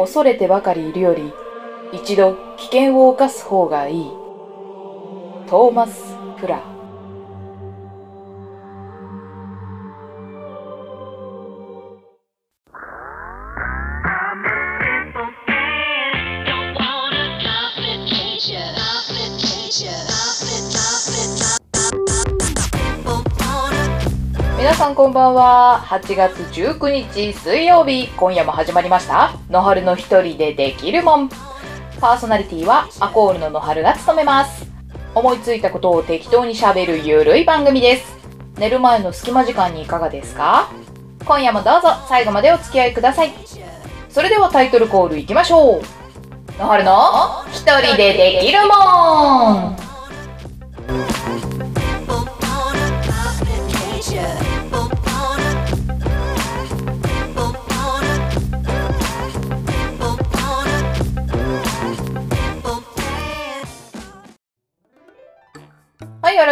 恐れてばかりいるより一度危険を冒す方がいい。トーマス・プラんこんばんは。8月19日水曜日今夜も始まりました。野春の一人でできるもん。パーソナリティはアコールの野春が務めます。思いついたことを適当にしゃべるゆるい番組です。寝る前の隙間時間にいかがですか？今夜もどうぞ最後までお付き合いください。それではタイトルコールいきましょう。野春の一人でできるもん。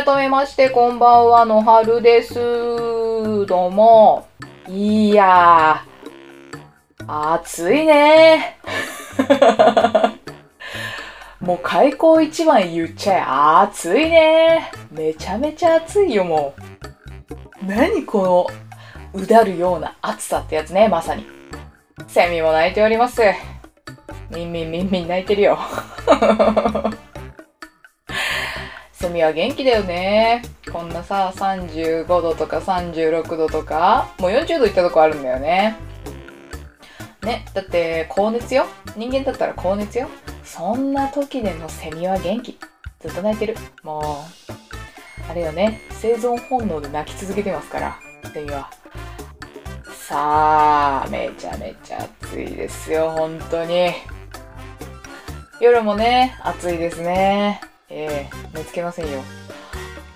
改めまして、こんばんは、のはるです。どうも。いやー、暑いね もう開口一番言っちゃえ、暑いねめちゃめちゃ暑いよ、もう。何この、うだるような暑さってやつね、まさに。セミも鳴いております。みんみんみんみん鳴いてるよ。セミは元気だよね。こんなさ、35度とか36度とか、もう40度いったとこあるんだよね。ね、だって高熱よ。人間だったら高熱よ。そんな時でもセミは元気。ずっと泣いてる。もう、あれよね、生存本能で泣き続けてますから、セミは。さあ、めちゃめちゃ暑いですよ、本当に。夜もね、暑いですね。ええ寝つけませんよ。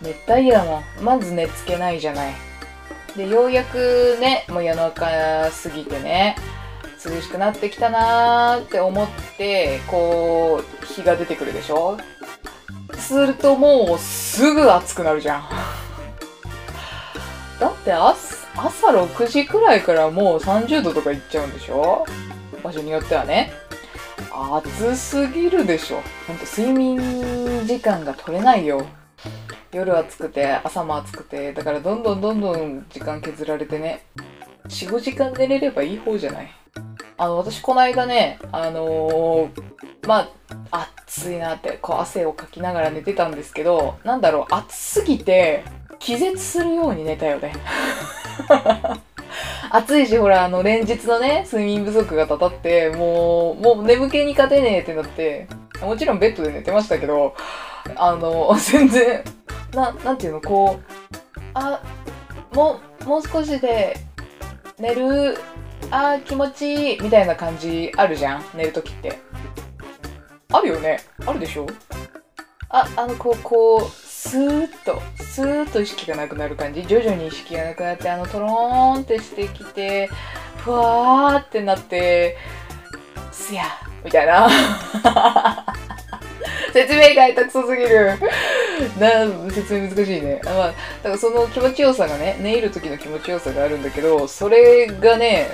熱帯夜だもん。まず寝つけないじゃない。で、ようやくね、もう夜中過ぎてね、涼しくなってきたなーって思って、こう、日が出てくるでしょするともうすぐ暑くなるじゃん。だって朝朝6時くらいからもう30度とかいっちゃうんでしょ場所によってはね。暑すぎるでしょ。ほんと睡眠時間が取れないよ。夜暑くて、朝も暑くて、だからどんどんどんどん時間削られてね。4、5時間寝れればいい方じゃない？あの、私この間ね、あのーまあ、暑いなって、こう汗をかきながら寝てたんですけど、なんだろう、暑すぎて、気絶するように寝たよね。暑いし、ほら、あの、連日のね、睡眠不足がたたって、もう、もう眠気に勝てねえってなって、もちろんベッドで寝てましたけど、あの、全然、な、なんていうの、こう、あ、もう、もう少しで寝る、あー気持ちいい、みたいな感じあるじゃん、寝るときって。あるよねあるでしょ？あ、あの、こう、こう、スーッと、スーッと意識がなくなる感じ。徐々に意識がなくなって、あの、トローンってしてきて、ふわーってなって、すや、みたいな。説明が下手くそすぎる。な、説明難しいね。あまあ、だからその気持ちよさがね、寝入る時の気持ちよさがあるんだけど、それがね、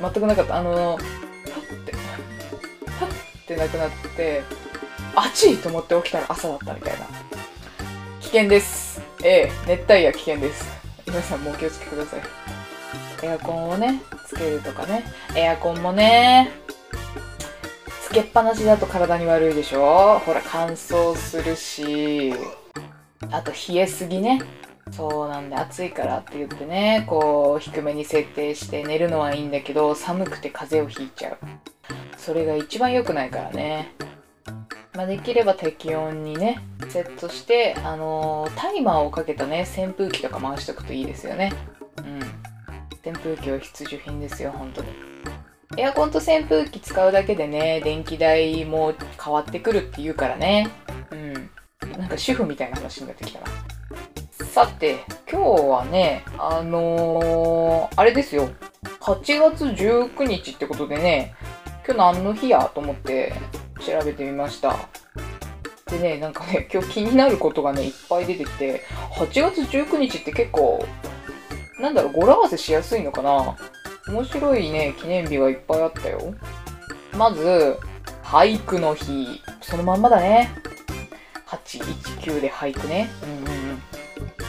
全くなかった。あの、はって、はってなくなって、あちいと思って起きたら朝だったみたいな。険です。ええ、熱帯夜危険です。皆さんもお気をつけください。エアコンをね、つけるとかね。エアコンもね、つけっぱなしだと体に悪いでしょほら、乾燥するし、あと冷えすぎね。そうなんで、暑いからって言ってね、こう、低めに設定して寝るのはいいんだけど、寒くて風邪をひいちゃう。それが一番良くないからね。まあ、できれば適温にね、セットして、あのータイマーをかけたね、扇風機とか回しておくといいですよね。うん。扇風機は必需品ですよ、本当に。エアコンと扇風機使うだけでね、電気代も変わってくるって言うからね。うん。なんか主婦みたいな話になってきたな。さて、今日はね、あのーあれですよ。8月19日ってことでね、今日何の日やと思って調べてみました。でね、なんかね、今日気になることがね、いっぱい出てきて、8月19日って結構、なんだろう、語呂合わせしやすいのかな？面白いね、記念日がいっぱいあったよ。まず、俳句の日。そのまんまだね。819で俳句ね。うんうんうん。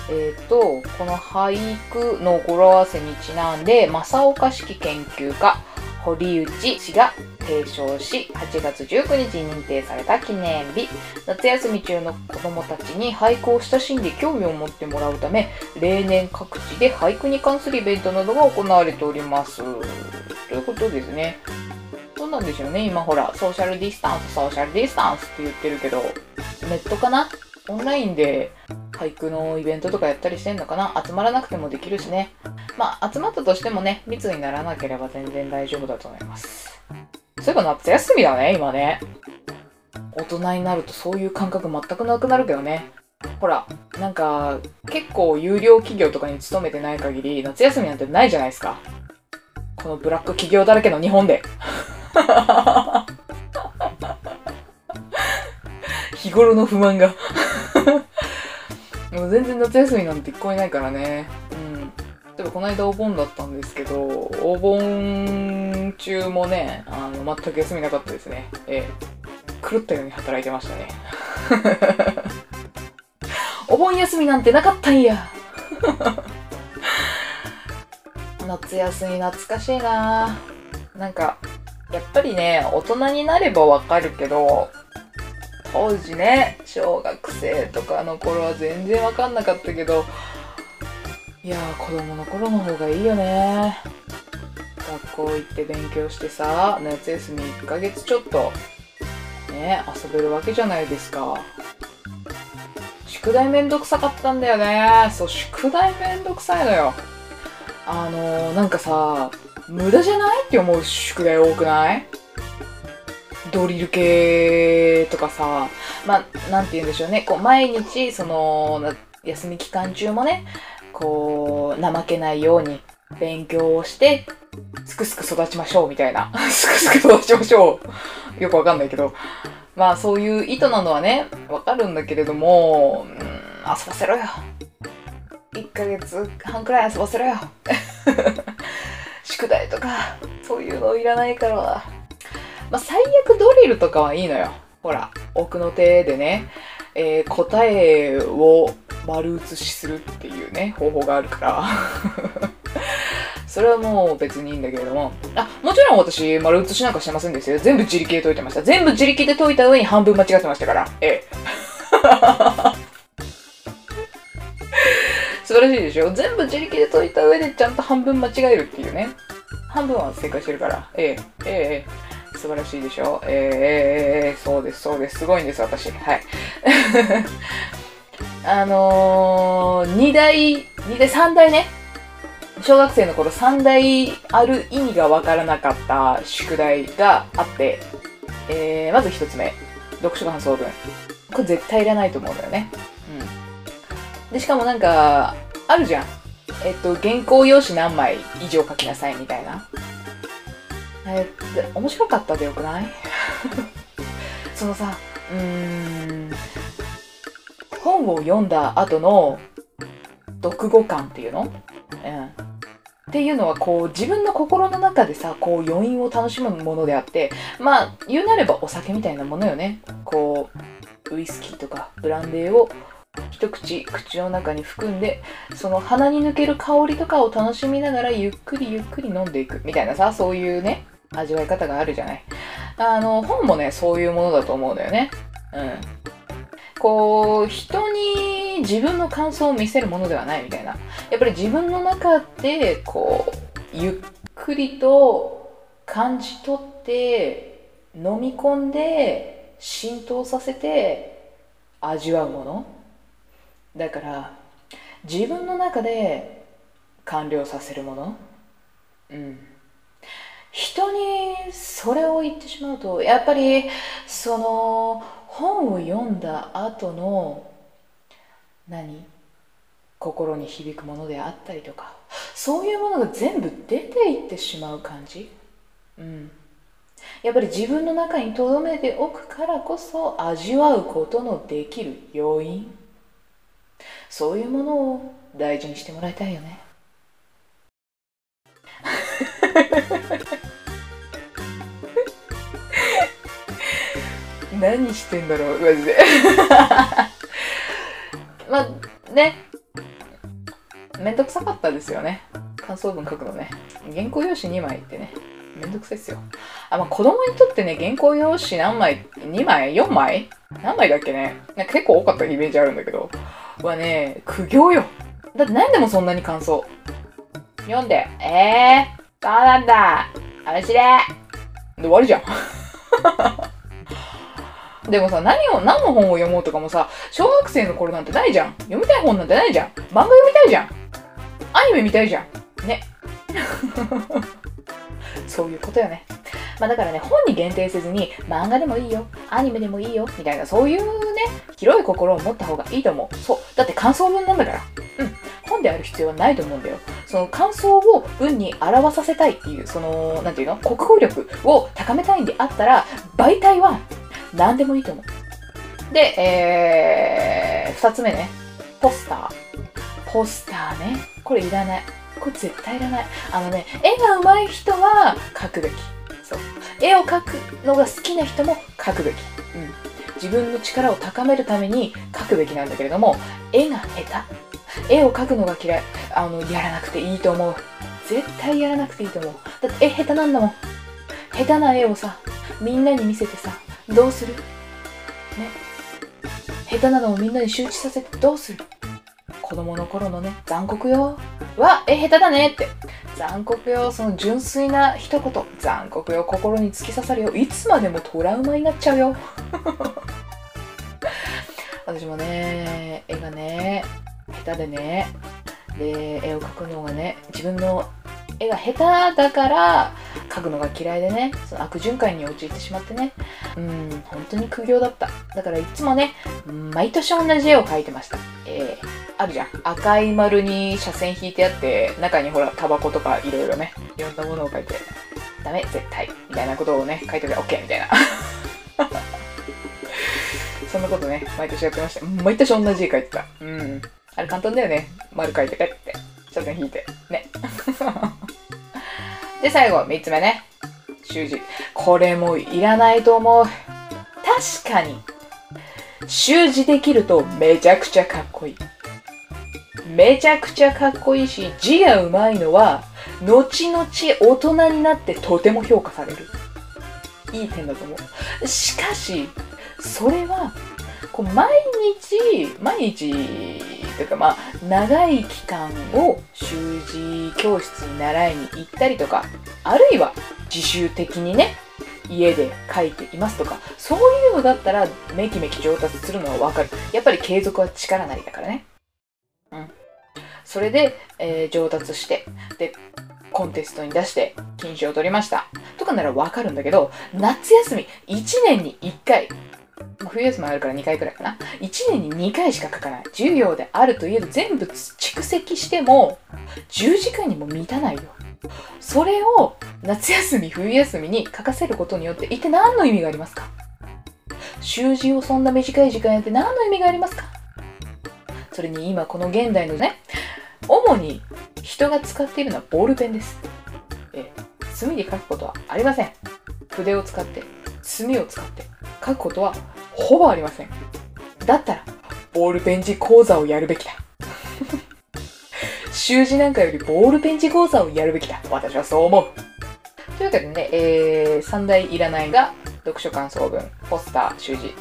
えっ、と、この俳句の語呂合わせにちなんで、正岡式研究家、堀内氏が提唱し、8月19日に認定された記念日。夏休み中の子供たちに俳句を親しんで興味を持ってもらうため、例年各地で俳句に関するイベントなどが行われております。ということですね。どうなんでしょうね、今ほら、ソーシャルディスタンス、ソーシャルディスタンスって言ってるけど、ネットかな？オンラインで俳句のイベントとかやったりしてんのかな？集まらなくてもできるしね。まあ、集まったとしてもね、密にならなければ全然大丈夫だと思います。そういえば夏休みだね、今ね。大人になるとそういう感覚全くなくなるけどね。ほら、なんか、結構有料企業とかに勤めてない限り、夏休みなんてないじゃないですか。このブラック企業だらけの日本で。日頃の不満がでも全然夏休みなんて一個いないからね。うん。例えばこの間お盆だったんですけど、お盆中もね、あの、全く休みなかったですね。ええ。狂ったように働いてましたね。お盆休みなんてなかったんや。夏休み懐かしいななんか、やっぱりね、大人になればわかるけど、当時ね、小学生とかの頃は全然わかんなかったけど、いやー、子供の頃の方がいいよね。学校行って勉強してさ、夏休み1ヶ月ちょっと、ね、遊べるわけじゃないですか。宿題めんどくさかったんだよね。そう、宿題めんどくさいのよ。あのー、なんかさ、無駄じゃないって思う宿題多くない？ドリル系とかさ、まあ、なんて言うんでしょうね。こう、毎日、その、休み期間中もね、こう、怠けないように勉強をして、すくすく育ちましょうみたいな。すくすく育ちましょう。よくわかんないけど。まあ、そういう意図なのはね、わかるんだけれども、うん、遊ばせろよ。1ヶ月半くらい遊ばせろよ。宿題とか、そういうのいらないから。まあ、最悪ドリルとかはいいのよ。ほら、奥の手でね、えー答えを丸写しするっていうね、方法があるから。それはもう別にいいんだけれども。あ、もちろん私、丸写しなんかしてませんですよ。全部自力で解いてました。全部自力で解いた上に半分間違ってましたから。ええ。素晴らしいでしょ？全部自力で解いた上でちゃんと半分間違えるっていうね。半分は正解してるから。ええ、ええ、ええ。素晴らしいでしょ？ええ、え、そうです、そうです。すごいんです、私。はい。あのー、2台、2台、3台ね。小学生の頃3台ある意味がわからなかった宿題があって、えー、まず1つ目。読書感想文。これ絶対いらないと思うんだよね。うん。で、しかもなんか、あるじゃん。えっと、原稿用紙何枚以上書きなさいみたいな。えー面白かったでよくない？そのさ、うーん、本を読んだ後の読後感っていうの？うん。っていうのはこう自分の心の中でさこう余韻を楽しむものであってまあ言うなればお酒みたいなものよね。こうウイスキーとかブランデーを一口口の中に含んでその鼻に抜ける香りとかを楽しみながらゆっくりゆっくり飲んでいくみたいなさそういうね味わい方があるじゃない。あの本もねそういうものだと思うんだよね。うん。こう人に自分の感想を見せるものではないみたいな。やっぱり自分の中でこうゆっくりと感じ取って飲み込んで浸透させて味わうもの。だから自分の中で完了させるもの。うん。人にそれを言ってしまうとやっぱりその本を読んだ後の何？心に響くものであったりとかそういうものが全部出ていってしまう感じ？うん。やっぱり自分の中に留めておくからこそ味わうことのできる要因そういうものを大事にしてもらいたいよね。何してんだろうマジで。まあね。めんどくさかったですよね。感想文書くのね。原稿用紙2枚ってね。めんどくさいっすよ。あまあ子供にとってね原稿用紙何枚2枚 ?4 枚？何枚だっけね？なんか結構多かったイメージあるんだけど。はね苦行よ。だって何でもそんなに感想。読んで。えー、そうなんだ。面白い。で終わりじゃんでもさ、何を、何の本を読もうとかもさ、小学生の頃なんてないじゃん。読みたい本なんてないじゃん。漫画読みたいじゃん。アニメ見たいじゃん。ね。そういうことよね。まあだからね、本に限定せずに、漫画でもいいよ、アニメでもいいよ、みたいな、そういうね、広い心を持った方がいいと思う。そう。だって感想文なんだから。うん。本である必要はないと思うんだよ。その感想を文に表させたいっていう、その、なんていうの？国語力を高めたいんであったら、媒体は何でもいいと思う。で、えー、二つ目ね。ポスター。ポスターね。これいらない。これ絶対いらない。あのね、絵が上手い人は描くべき。そう。絵を描くのが好きな人も描くべき。うん。自分の力を高めるために描くべきなんだけれども、絵が下手。絵を描くのが嫌い。あの、やらなくていいと思う。絶対やらなくていいと思う。だって絵下手なんだもん。下手な絵をさ、みんなに見せてさ、どうする？ね。下手なのをみんなに周知させてどうする？子供の頃のね、残酷よ。わ、え、下手だねって。残酷よ。その純粋な一言。残酷よ。心に突き刺さるよ。いつまでもトラウマになっちゃうよ。私もね、絵がね、下手でね、で、絵を描くのがね、自分の絵が下手だから描くのが嫌いでねその悪循環に陥ってしまってね。うん本当に苦行だった。だからいつもね毎年同じ絵を描いてました。えー、あるじゃん。赤い丸に斜線引いてあって中にほらタバコとかいろいろねいろんなものを描いてダメ絶対。みたいなことをね書いておけば OK みたいな。そんなことね毎年やってました。毎年同じ絵描いてた。うん。あれ簡単だよね。丸描いてペッて斜線引いて。ね。で、最後、3つ目ね。習字。これもいらないと思う。確かに、習字できるとめちゃくちゃかっこいい。めちゃくちゃかっこいいし、字がうまいのは、後々大人になってとても評価される。いい点だと思う。しかし、それは、こう毎日、毎日、いうかまあ、長い期間を習字教室に習いに行ったりとか、あるいは自習的にね、家で書いていますとか、そういうのだったらめきめき上達するのはわかる。やっぱり継続は力なりだからね。うん。それで、えー、上達して、で、コンテストに出して金賞を取りました。とかならわかるんだけど、夏休み1年に1回、冬休みあるから2回くらいかな。1年に2回しか書かない。授業であるといえど全部蓄積しても10時間にも満たないよ。それを夏休み、冬休みに書かせることによって一体何の意味がありますか？習字をそんな短い時間やって何の意味がありますか？それに今この現代のね、主に人が使っているのはボールペンです。え、墨で書くことはありません。筆を使って、墨を使って書くことはほぼありません。だったら、ボールペン字講座をやるべきだ。習字なんかよりボールペン字講座をやるべきだ。私はそう思う。というわけでね、えー、3大いらないが、読書感想文、ポスター、習字。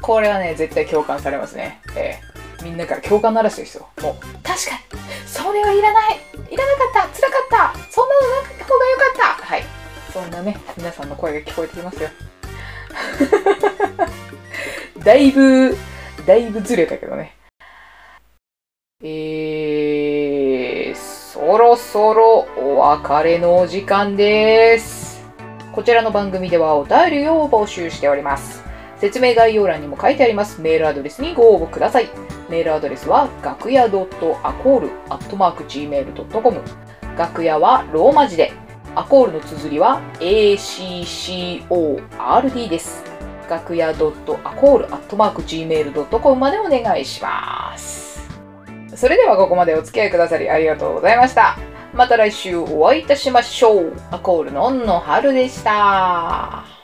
これはね、絶対共感されますね。えー、みんなから共感の嵐ですよ。もう、確かに、それはいらないいらなかった辛かったそんなのなかった方がよかったはい。そんなね、皆さんの声が聞こえてきますよ。だいぶ、だいぶずれたけどね。えー、そろそろお別れのお時間です。こちらの番組ではお便りを募集しております。説明概要欄にも書いてありますメールアドレスにご応募ください。メールアドレスは楽屋 .acol.gmail.com 楽屋はローマ字で、アコールの綴りは ACCORD です。楽屋 .acol.gmail.com までお願いします。それではここまでお付き合いくださりありがとうございました。また来週お会いいたしましょう。アコールののはるでした。